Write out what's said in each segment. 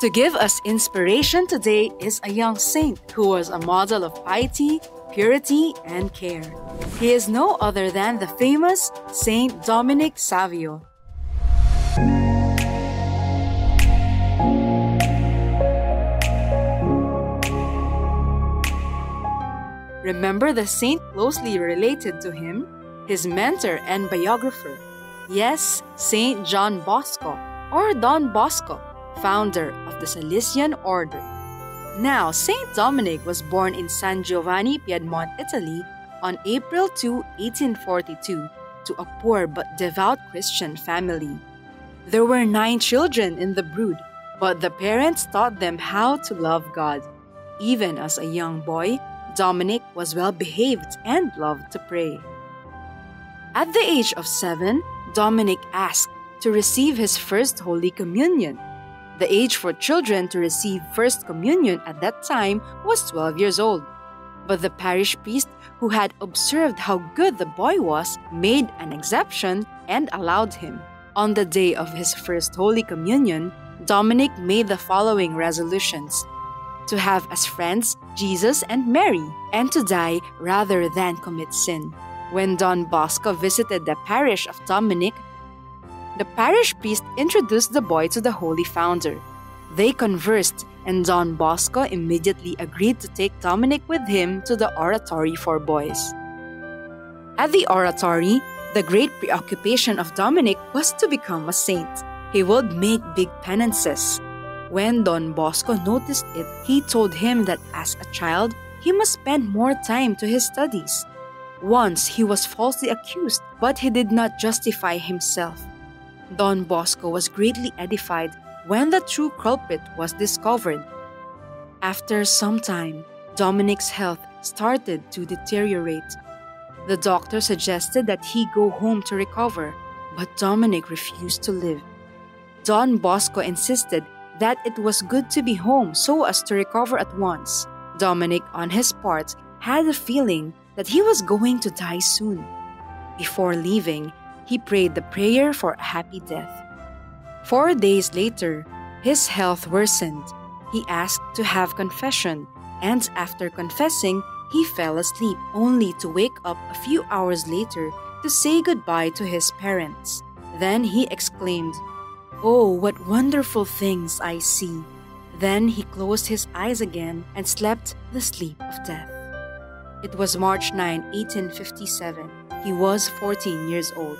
To give us inspiration today is a young saint who was a model of piety, purity, and care. He is no other than the famous Saint Dominic Savio. Remember the saint closely related to him, his mentor and biographer. Yes, Saint John Bosco, or Don Bosco, founder of the Salesian order. Now, Saint Dominic was born in San Giovanni, Piedmont, Italy on April 2, 1842, to a poor but devout Christian family. There were nine children in the brood, but the parents taught them how to love God. Even as a young boy, Dominic was well behaved and loved to pray. At the age of seven, Dominic asked to receive his first Holy Communion. The age for children to receive First Communion at that time was 12 years old. But the parish priest, who had observed how good the boy was, made an exception and allowed him. On the day of his first Holy Communion, Dominic made the following resolutions to have as friends Jesus and Mary, and to die rather than commit sin. When Don Bosco visited the parish of Dominic, the parish priest introduced the boy to the holy founder. They conversed, and Don Bosco immediately agreed to take Dominic with him to the oratory for boys. At the oratory, the great preoccupation of Dominic was to become a saint. He would make big penances, when Don Bosco noticed it, he told him that as a child, he must spend more time to his studies. Once he was falsely accused, but he did not justify himself. Don Bosco was greatly edified when the true culprit was discovered. After some time, Dominic's health started to deteriorate. The doctor suggested that he go home to recover, but Dominic refused to live. Don Bosco insisted that it was good to be home so as to recover at once. Dominic, on his part, had a feeling that he was going to die soon. Before leaving, he prayed the prayer for a happy death. Four days later, his health worsened. He asked to have confession, and after confessing, he fell asleep, only to wake up a few hours later to say goodbye to his parents. Then he exclaimed, Oh, what wonderful things I see! Then he closed his eyes again and slept the sleep of death. It was March 9, 1857. He was 14 years old.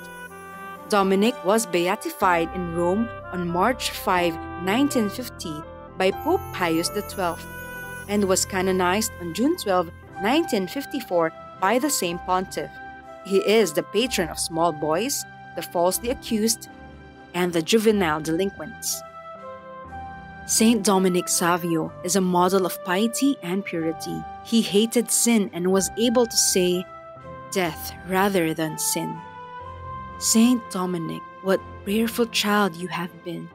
Dominic was beatified in Rome on March 5, 1950 by Pope Pius XII and was canonized on June 12, 1954 by the same pontiff. He is the patron of small boys, the falsely accused, and the juvenile delinquents. Saint Dominic Savio is a model of piety and purity. He hated sin and was able to say, death rather than sin. Saint Dominic, what prayerful child you have been.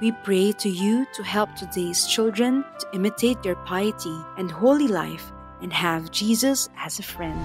We pray to you to help today's children to imitate your piety and holy life and have Jesus as a friend.